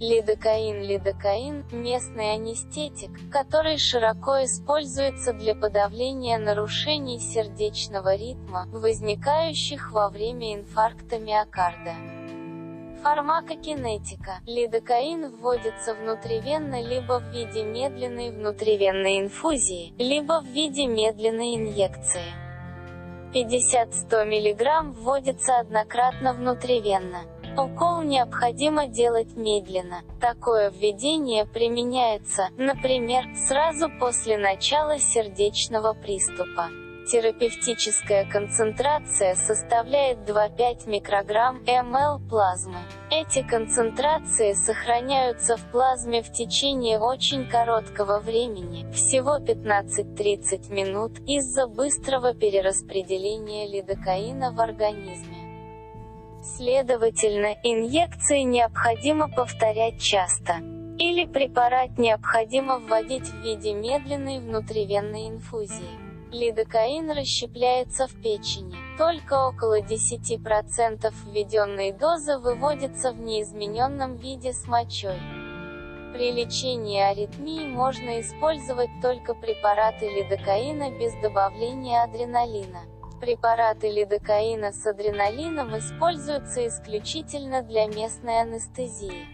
Лидокаин Лидокаин – местный анестетик, который широко используется для подавления нарушений сердечного ритма, возникающих во время инфаркта миокарда. Фармакокинетика. Лидокаин вводится внутривенно либо в виде медленной внутривенной инфузии, либо в виде медленной инъекции. 50-100 мг вводится однократно внутривенно. Укол необходимо делать медленно. Такое введение применяется, например, сразу после начала сердечного приступа. Терапевтическая концентрация составляет 2-5 микрограмм мл плазмы. Эти концентрации сохраняются в плазме в течение очень короткого времени, всего 15-30 минут, из-за быстрого перераспределения лидокаина в организме. Следовательно, инъекции необходимо повторять часто. Или препарат необходимо вводить в виде медленной внутривенной инфузии. Лидокаин расщепляется в печени. Только около 10% введенной дозы выводится в неизмененном виде с мочой. При лечении аритмии можно использовать только препараты лидокаина без добавления адреналина. Препараты лидокаина с адреналином используются исключительно для местной анестезии.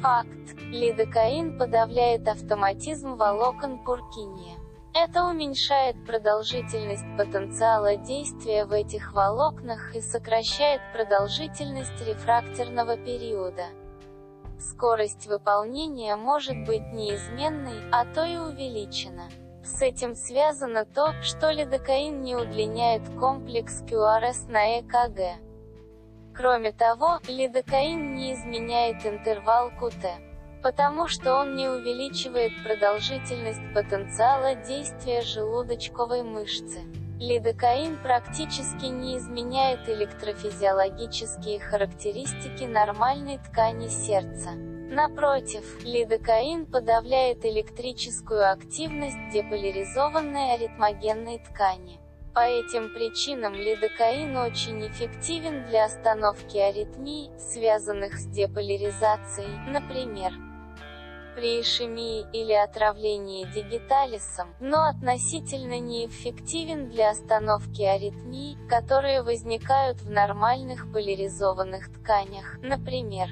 Факт. Лидокаин подавляет автоматизм волокон Пуркиния. Это уменьшает продолжительность потенциала действия в этих волокнах и сокращает продолжительность рефрактерного периода. Скорость выполнения может быть неизменной, а то и увеличена. С этим связано то, что лидокаин не удлиняет комплекс QRS на ЭКГ. Кроме того, лидокаин не изменяет интервал QT, потому что он не увеличивает продолжительность потенциала действия желудочковой мышцы. Лидокаин практически не изменяет электрофизиологические характеристики нормальной ткани сердца. Напротив, лидокаин подавляет электрическую активность деполяризованной аритмогенной ткани. По этим причинам лидокаин очень эффективен для остановки аритмий, связанных с деполяризацией, например, при ишемии или отравлении дигиталисом, но относительно неэффективен для остановки аритмий, которые возникают в нормальных поляризованных тканях, например,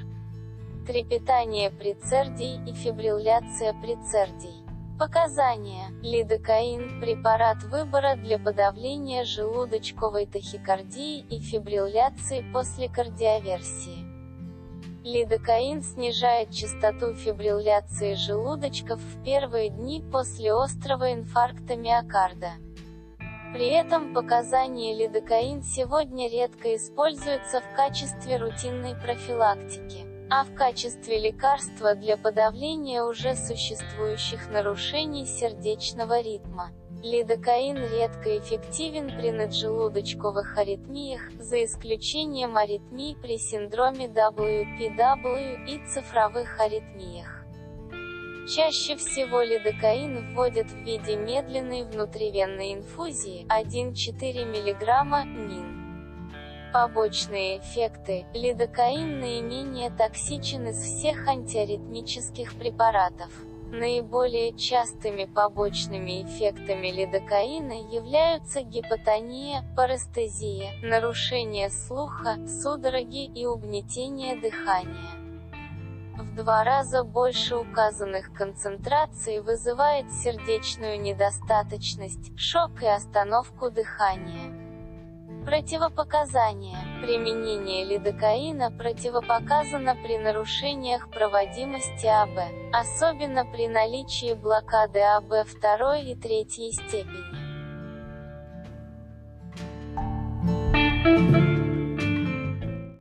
трепетание прецердий и фибрилляция прецердий. Показания. Лидокаин – препарат выбора для подавления желудочковой тахикардии и фибрилляции после кардиоверсии. Лидокаин снижает частоту фибрилляции желудочков в первые дни после острого инфаркта миокарда. При этом показания лидокаин сегодня редко используются в качестве рутинной профилактики а в качестве лекарства для подавления уже существующих нарушений сердечного ритма. Лидокаин редко эффективен при наджелудочковых аритмиях, за исключением аритмий при синдроме WPW и цифровых аритмиях. Чаще всего лидокаин вводят в виде медленной внутривенной инфузии 1,4 мг МИН. Побочные эффекты. Лидокаин наименее токсичен из всех антиаритмических препаратов. Наиболее частыми побочными эффектами лидокаина являются гипотония, парестезия, нарушение слуха, судороги и угнетение дыхания. В два раза больше указанных концентраций вызывает сердечную недостаточность, шок и остановку дыхания. Противопоказания. Применение лидокаина противопоказано при нарушениях проводимости АБ, особенно при наличии блокады АБ второй и третьей степени.